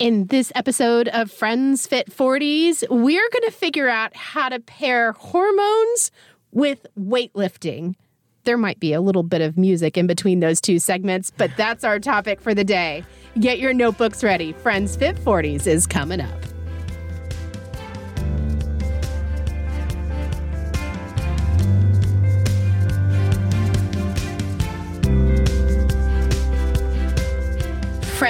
In this episode of Friends Fit 40s, we're going to figure out how to pair hormones with weightlifting. There might be a little bit of music in between those two segments, but that's our topic for the day. Get your notebooks ready. Friends Fit 40s is coming up.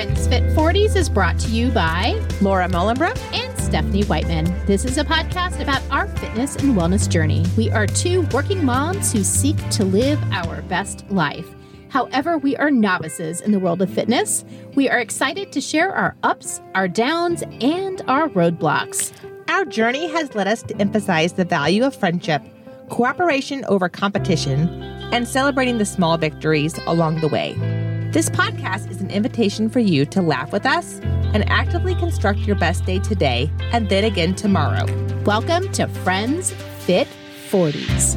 Friends Fit 40s is brought to you by Laura Mullenbrook and Stephanie Whiteman. This is a podcast about our fitness and wellness journey. We are two working moms who seek to live our best life. However, we are novices in the world of fitness. We are excited to share our ups, our downs, and our roadblocks. Our journey has led us to emphasize the value of friendship, cooperation over competition, and celebrating the small victories along the way. This podcast is an invitation for you to laugh with us and actively construct your best day today and then again tomorrow. Welcome to Friends Fit 40s.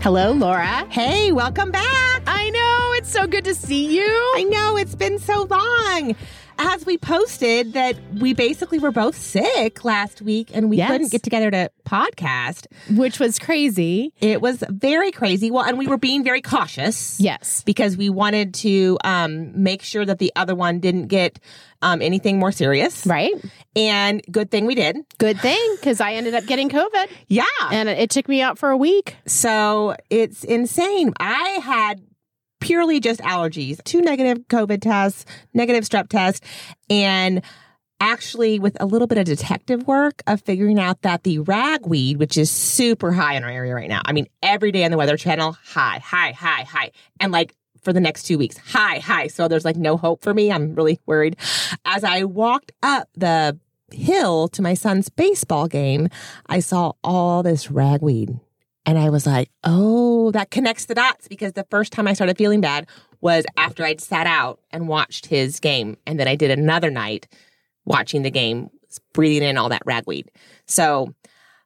Hello, Laura. Hey, welcome back. I know, it's so good to see you. I know, it's been so long. As we posted that we basically were both sick last week and we Yes. couldn't get together to podcast. Which was crazy. It was very crazy. Well, and we were being very cautious. Yes. because we wanted to um, make sure that the other one didn't get um, anything more serious. Right? And good thing we did. Good thing, because I ended up getting COVID Yeah. and it took me out for a week. So it's insane. I had purely just allergies, two negative COVID tests, negative strep test, and actually with a little bit of detective work of figuring out that the ragweed, which is super high in our area right now. I mean, every day on the Weather Channel, high, high, high, high. And like for the next two weeks, high, high. So there's like no hope for me. I'm really worried. As I walked up the hill to my son's baseball game, I saw all this ragweed. And I was like, oh, that connects the dots because the first time I started feeling bad was after I'd sat out and watched his game. And then I did another night watching the game, breathing in all that ragweed. So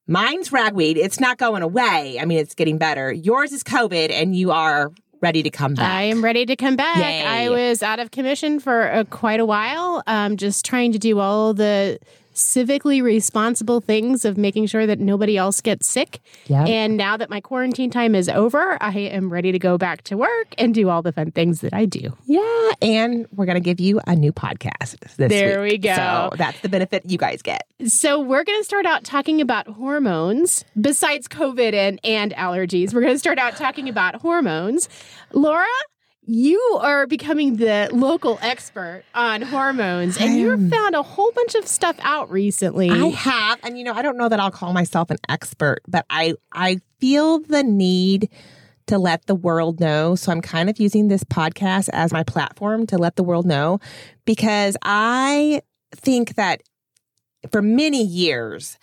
mine's ragweed. It's not going away. I mean, it's getting better. Yours is COVID and you are ready to come back. I am ready to come back. Yay. I was out of commission for uh, quite a while, um, just trying to do all the civically responsible things of making sure that nobody else gets sick. Yep. And now that my quarantine time is over, I am ready to go back to work and do all the fun things that I do. yeah. And we're going to give you a new podcast this There week. we go. So that's the benefit you guys get. So we're going to start out talking about hormones. Besides COVID and, and allergies, we're going to start out talking about hormones. Laura, you are becoming the local expert on hormones, and you've found a whole bunch of stuff out recently. I have, and you know, I don't know that I'll call myself an expert, but I I feel the need to let the world know. So I'm kind of using this podcast as my platform to let the world know because I think that for many years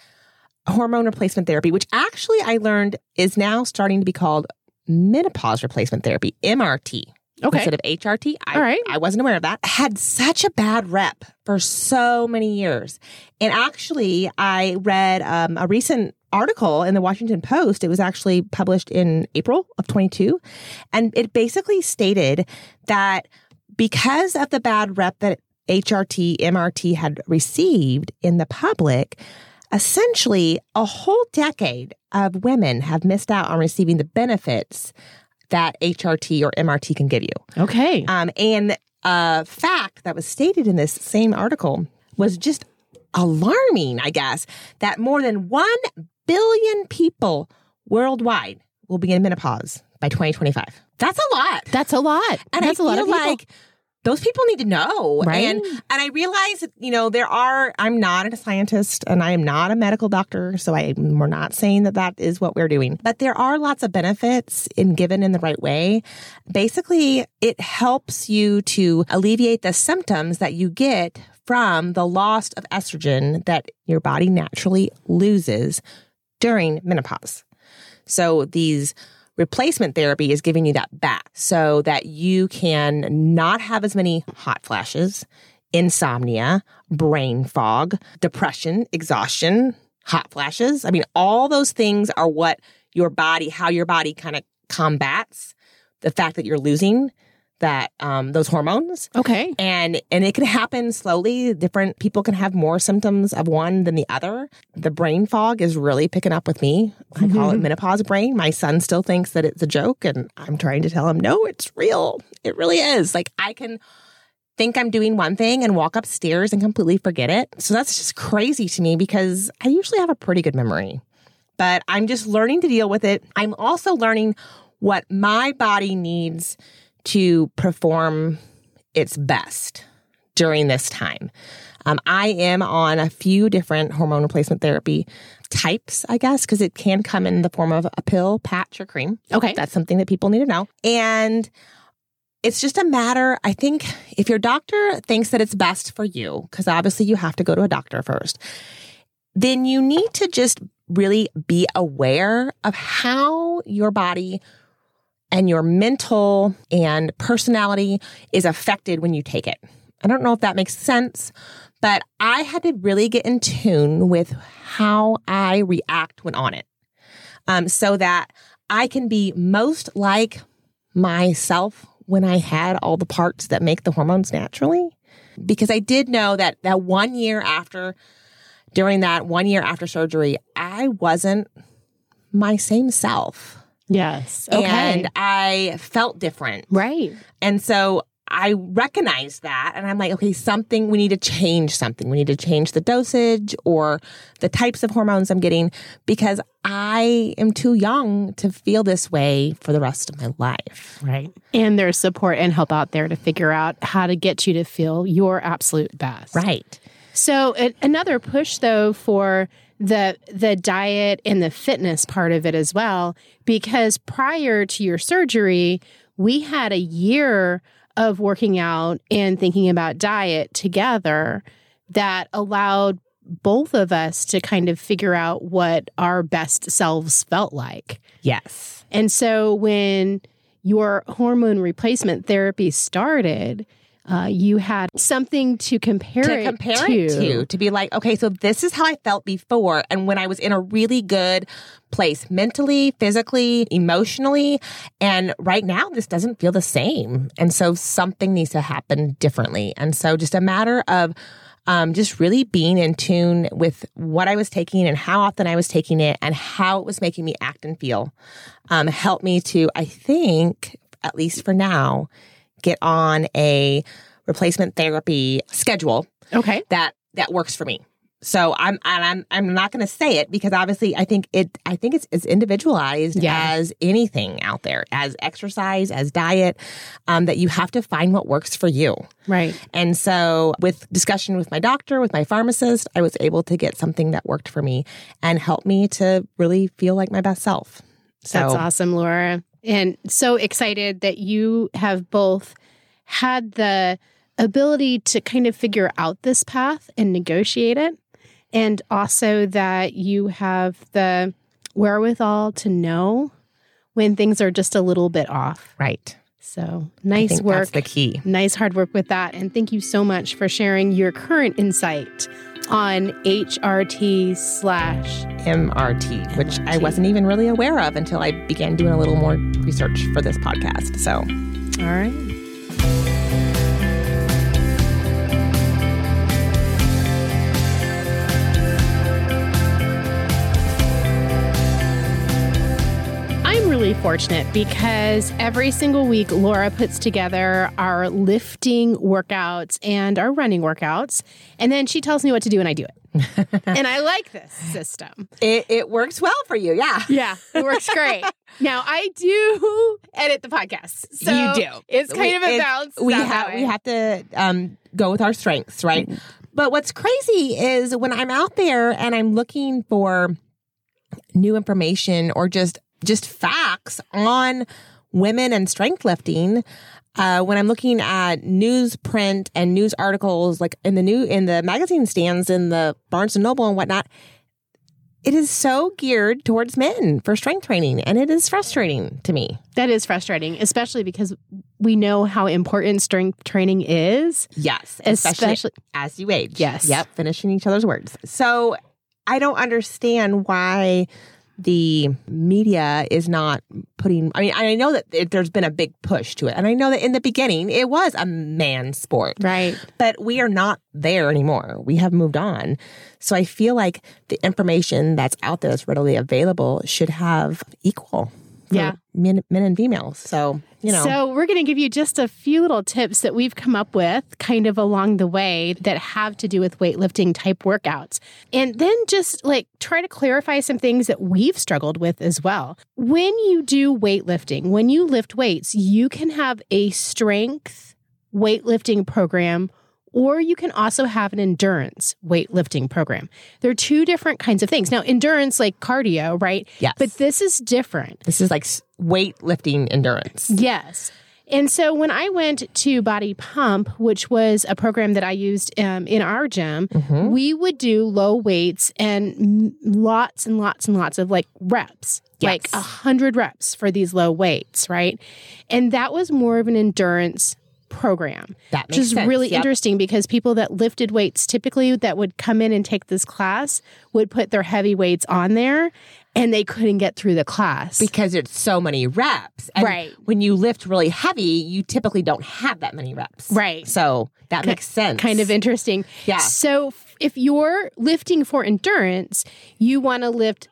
hormone replacement therapy, which actually I learned is now starting to be called menopause replacement therapy, MRT okay. instead of HRT. I, All right. I wasn't aware of that. Had such a bad rep for so many years. And actually, I read um, a recent article in the Washington Post. It was actually published in April of 22. And it basically stated that because of the bad rep that HRT, MRT had received in the public, essentially a whole decade of women have missed out on receiving the benefits that HRT or MRT can give you. Okay. Um, and a fact that was stated in this same article was just alarming, I guess, that more than 1 billion people worldwide will be in menopause by 2025. That's a lot. That's a lot. And That's I a lot feel of people. like those people need to know. Right. And and I realize that, you know, there are I'm not a scientist and I am not a medical doctor, so I we're not saying that that is what we're doing. But there are lots of benefits in given in the right way. Basically, it helps you to alleviate the symptoms that you get from the loss of estrogen that your body naturally loses during menopause. So these replacement therapy is giving you that back so that you can not have as many hot flashes, insomnia, brain fog, depression, exhaustion, hot flashes. I mean, all those things are what your body, how your body kind of combats the fact that you're losing that um, those hormones. Okay. and and it can happen slowly. Different people can have more symptoms of one than the other. The brain fog is really picking up with me. I call it menopause brain. My son still thinks that it's a joke and i'm trying to tell him no it's real. It really is. Like i can think i'm doing one thing and walk upstairs and completely forget it. So that's just crazy to me because i usually have a pretty good memory. But i'm just learning to deal with it. I'm also learning what my body needs to perform its best during this time. Um, I am on a few different hormone replacement therapy types, I guess, because it can come in the form of a pill, patch, or cream. Okay. That's something that people need to know. And it's just a matter, I think, if your doctor thinks that it's best for you, because obviously you have to go to a doctor first, then you need to just really be aware of how your body and your mental and personality is affected when you take it. I don't know if that makes sense, but I had to really get in tune with how I react when on it um, so that I can be most like myself when I had all the parts that make the hormones naturally. Because I did know that that one year after, during that one year after surgery, I wasn't my same self. Yes. Okay. And I felt different. right. And so I recognized that and I'm like, okay, something, we need to change something. We need to change the dosage or the types of hormones I'm getting because I am too young to feel this way for the rest of my life. Right. And there's support and help out there to figure out how to get you to feel your absolute best. Right. So another push though for the the diet and the fitness part of it as well because prior to your surgery we had a year of working out and thinking about diet together that allowed both of us to kind of figure out what our best selves felt like. Yes. And so when your hormone replacement therapy started, uh, you had something to compare To it compare to. it to, to be like, okay, so this is how I felt before. And when I was in a really good place mentally, physically, emotionally. And right now, this doesn't feel the same. And so something needs to happen differently. And so just a matter of um, just really being in tune with what I was taking and how often I was taking it and how it was making me act and feel um, helped me to, I think, at least for now, get on a replacement therapy schedule Okay. that that works for me. So I'm and I'm I'm not going to say it because obviously I think it I think it's as individualized Yeah. as anything out there as exercise as diet um, that you have to find what works for you. Right. And so with discussion with my doctor with my pharmacist I was able to get something that worked for me and helped me to really feel like my best self. So That's awesome, Laura. And so excited that you have both had the ability to kind of figure out this path and negotiate it, and also that you have the wherewithal to know when things are just a little bit off. right. So nice work. that's the key. Nice hard work with that. And thank you so much for sharing your current insight on HRT slash. MRT, which I wasn't even really aware of until I began doing a little more research for this podcast. So All right. Really fortunate because every single week Laura puts together our lifting workouts and our running workouts, and then she tells me what to do and I do it. and I like this system. it, it works well for you. Yeah. Yeah, it works great. now I do edit the podcast, so You do. It's kind We- of a balance. We have we have to um, go with our strengths, right? But what's crazy is when I'm out there and I'm looking for new information or just just facts on women and strength lifting. Uh, when I'm looking at newsprint and news articles, like in the new in the magazine stands in the Barnes and Noble and whatnot, it is so geared towards men for strength training, and it is frustrating to me. That is frustrating, especially because we know how important strength training is. Yes, especially, Especially- as you age. Yes. Yep, finishing each other's words. So I don't understand why the media is not putting i mean i know that it, there's been a big push to it. And i know that in the beginning it was a man sport. Right. but we are not there anymore. We have moved on. So i feel like the information that's out there that's readily available should have equal Yeah. men, men and females so you know So, we're going to give you just a few little tips that we've come up with kind of along the way that have to do with weightlifting type workouts. And then just like try to clarify some things that we've struggled with as well. When you do weightlifting, when you lift weights, you can have a strength weightlifting program. Or you can also have an endurance weightlifting program. There are two different kinds of things. Now, endurance, like cardio, right? Yes. But this is different. this is like weightlifting endurance Yes. And so when I went to Body Pump, which was a program that I used um, in our gym, Mhm. we would do low weights and lots and lots and lots of like reps, like Yes. a hundred reps for these low weights, right? And that was more of an endurance program, that which makes is sense. really Yep. interesting because people that lifted weights typically that would come in and take this class would put their heavy weights on there and they couldn't get through the class. because it's so many reps. And Right. When you lift really heavy, you typically don't have that many reps. Right. So that makes sense. kind of interesting. Yeah. So if you're lifting for endurance, you want to lift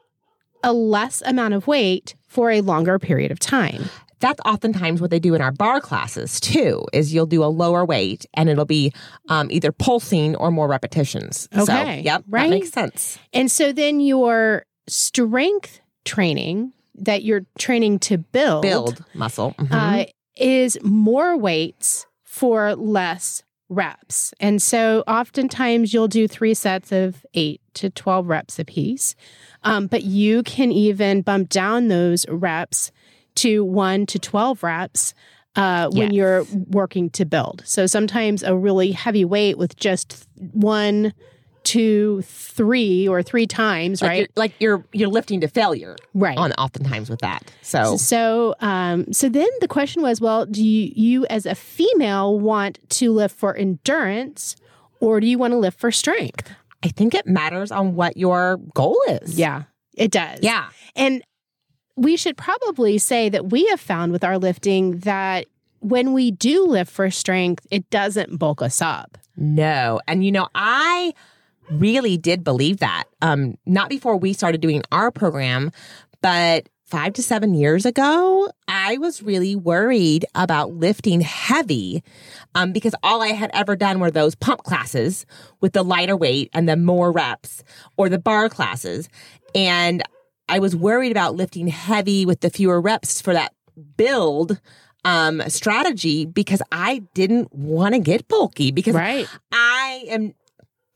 a less amount of weight for a longer period of time. That's oftentimes what they do in our barre classes too. Is you'll do a lower weight and it'll be um, either pulsing or more repetitions. So, Okay. yep, Right. that makes sense. And so then your strength training that you're training to build, Build muscle. Mhm. uh, is more weights for less reps. And so oftentimes you'll do three sets of eight to 12 reps apiece. Um, but you can even bump down those reps to one to 12 reps uh, when Yes. you're working to build. So sometimes a really heavy weight with just one, two, three, or three times, like right? You're, like you're you're lifting to failure. right. On oftentimes with that. So So, um, so then the question was, well, do you, you as a female want to lift for endurance, or do you want to lift for strength? I think it matters on what your goal is. Yeah, it does. Yeah. and we should probably say that we have found with our lifting that when we do lift for strength, it doesn't bulk us up. No. And you know, I really did believe that. Um, not before we started doing our program, but five to seven years ago, I was really worried about lifting heavy um, because all I had ever done were those pump classes with the lighter weight and the more reps or the barre classes. And I was worried about lifting heavy with the fewer reps for that build um strategy because I didn't want to get bulky because Right. I am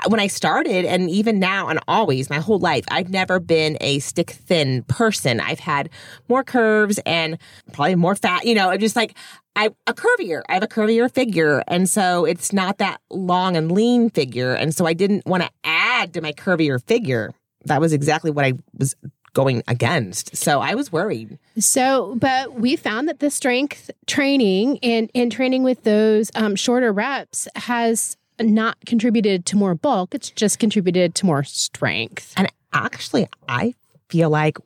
when I started and even now and always my whole life I've never been a stick thin person. I've had more curves and probably more fat, you know, I'm just like I a curvier. I have a curvier figure and so it's not that long and lean figure and so I didn't want to add to my curvier figure. That was exactly what I was going against. So I was worried. So, but we found that the strength training and, and training with those um, shorter reps has not contributed to more bulk. It's just contributed to more strength. And actually I feel like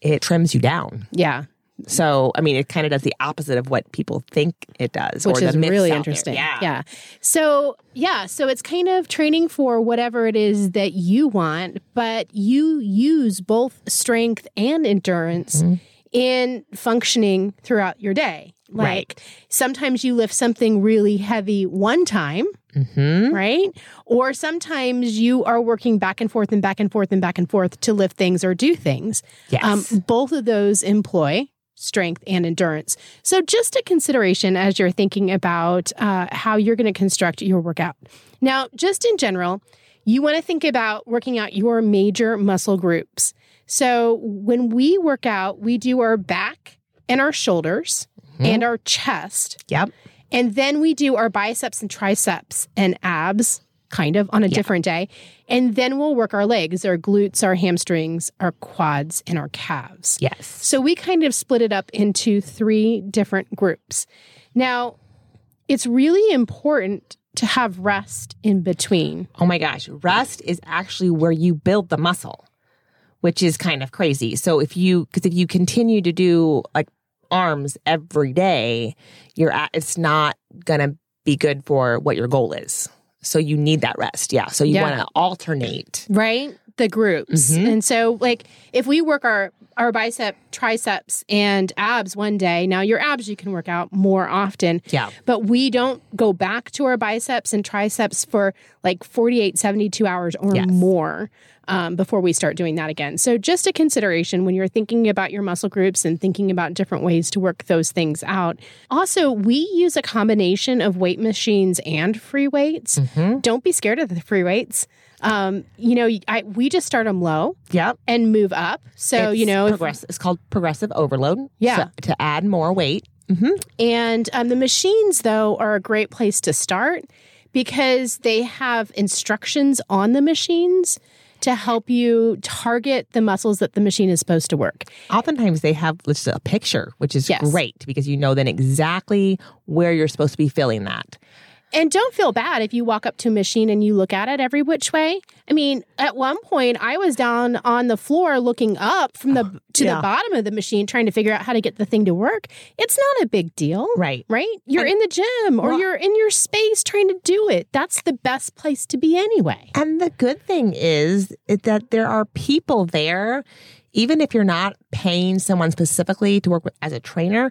it trims you down. Yeah. So, I mean, it kind of does the opposite of what people think it does, Which or the is really interesting. Yeah. Yeah. So, yeah. So it's kind of training for whatever it is that you want, but you use both strength and endurance Mm-hmm. in functioning throughout your day. Like Right. sometimes you lift something really heavy one time. hmm right? Or sometimes you are working back and forth and back and forth and back and forth to lift things or do things. Yes. Um, both of those employ strength and endurance. So, just a consideration as you're thinking about uh, how you're going to construct your workout. Now, just in general, you want to think about working out your major muscle groups. So, when we work out, we do our back and our shoulders and our chest. yep. And then we do our biceps and triceps and abs kind of on a different day. And then we'll work our legs, our glutes, our hamstrings, our quads, and our calves. Yes. So we kind of split it up into three different groups. Now, it's really important to have rest in between. Oh my gosh. Rest is actually where you build the muscle. which is kind of crazy. So if you, because if you continue to do like arms every day, you're at, it's not going to be good for what your goal is. So you need that rest. Yeah. So you Yeah. want to alternate. right? The groups. Mhm. And so like if we work our our bicep, triceps and abs one day, now your abs you can work out more often. Yeah. But we don't go back to our biceps and triceps for like 48, 72 hours or Yes. more um, before we start doing that again. So, just a consideration when you're thinking about your muscle groups and thinking about different ways to work those things out. Also, we use a combination of weight machines and free weights. Mhm. Don't be scared of the free weights. Um, you know, I, we just start them low Yep. and move up. So, It's you know, if- it's called progressive overload. Yeah. So- to add more weight. hmm And um, the machines, though, are a great place to start because they have instructions on the machines to help you target the muscles that the machine is supposed to work. Oftentimes they have just a picture, which is Yes. great because you know then exactly where you're supposed to be feeling that. And don't feel bad if you walk up to a machine and you look at it every which way. I mean, at one point I was down on the floor looking up from the oh, to yeah. the bottom of the machine trying to figure out how to get the thing to work. It's not a big deal. Right. Right? You're And- in the gym or Well- you're in your space trying to do it. That's the best place to be anyway. And the good thing is is that there are people there, even if you're not paying someone specifically to work with as a trainer.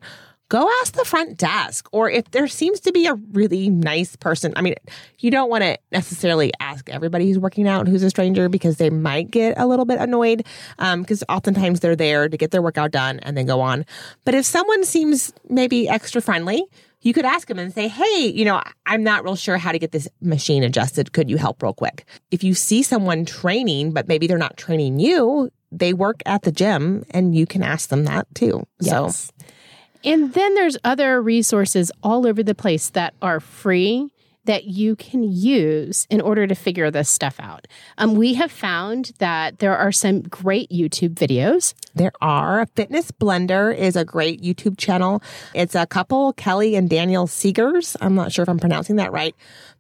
Go ask the front desk, or if there seems to be a really nice person. I mean, you don't want to necessarily ask everybody who's working out who's a stranger because they might get a little bit annoyed. Um, because oftentimes they're there to get their workout done and then go on. But if someone seems maybe extra friendly, you could ask them and say, Hey, you know, I'm not real sure how to get this machine adjusted. Could you help real quick? If you see someone training, but maybe they're not training you, they work at the gym and you can ask them that too. So Yes. And then there's other resources all over the place that are free that you can use in order to figure this stuff out. Um, we have found that there are some great YouTube videos. there are. Fitness Blender is a great YouTube channel. It's a couple, Kelli and Daniel Segars. I'm not sure if I'm pronouncing that right,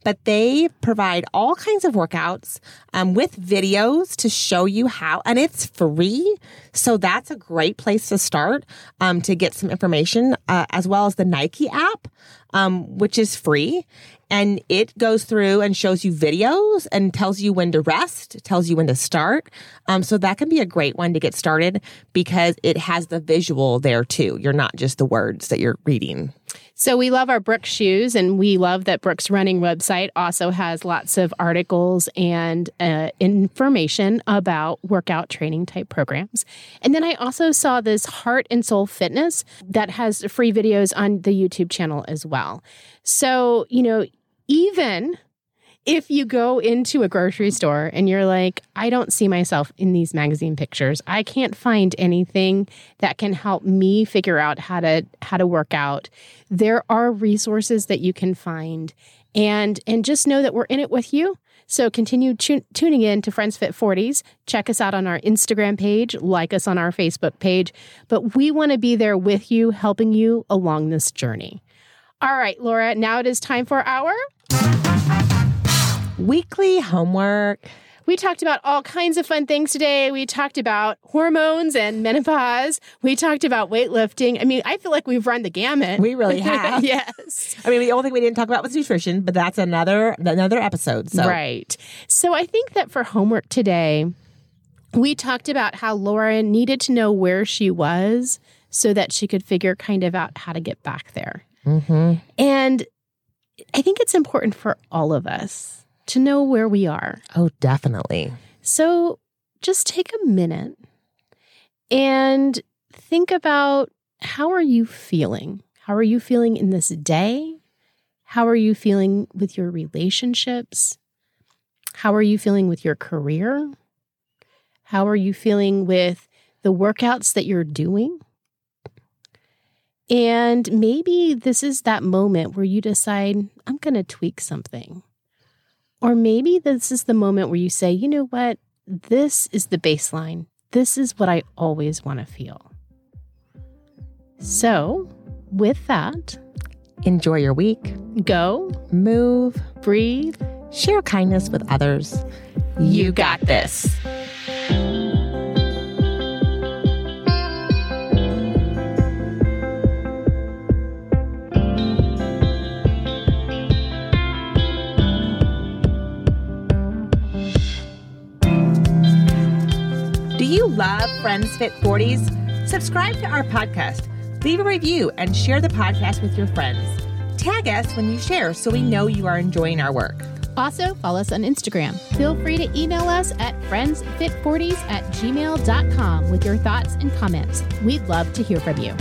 but they provide all kinds of workouts um, with videos to show you how, and it's free. So that's a great place to start um, to get some information, uh, as well as the Nike app, um, which is free. And it goes through and shows you videos and tells you when to rest, tells you when to start. Um, so that can be a great one to get started because it has the visual there too. You're not just the words that you're reading. So we love our Brooks shoes, and we love that Brooks Running website also has lots of articles and uh, information about workout training type programs. And then I also saw this Heart and Soul Fitness that has free videos on the YouTube channel as well. So, you know, even if you go into a grocery store and you're like, I don't see myself in these magazine pictures. I can't find anything that can help me figure out how to how to work out. There are resources that you can find and and just know that we're in it with you. So continue tu- tuning in to Friends Fit 40s. Check us out on our Instagram page, like us on our Facebook page, but we want to be there with you helping you along this journey. All right, Laura, now it is time for our Weekly homework. We talked about all kinds of fun things today. We talked about hormones and menopause. We talked about weightlifting. I mean, I feel like we've run the gamut. We really have. yes. I mean, the only thing we didn't talk about was nutrition, but that's another another episode. So Right. So I think that for homework today, we talked about how Laura needed to know where she was so that she could figure kind of out how to get back there. Mhm. And I think it's important for all of us to know where we are. oh, definitely. So just take a minute and think about how are you feeling? How are you feeling in this day? How are you feeling with your relationships? How are you feeling with your career? How are you feeling with the workouts that you're doing? And maybe this is that moment where you decide, I'm going to tweak something. Or maybe this is the moment where you say, you know what? This is the baseline. This is what I always want to feel. So, with that, Enjoy your week. go, Move. breathe. Share kindness with others. You got this. You love Friends Fit 40s, subscribe to our podcast, leave a review, and share the podcast with your friends. Tag us when you share so we know you are enjoying our work. Also, follow us on Instagram. Feel free to email us at friendsfit40s at gmail.com with your thoughts and comments. We'd love to hear from you.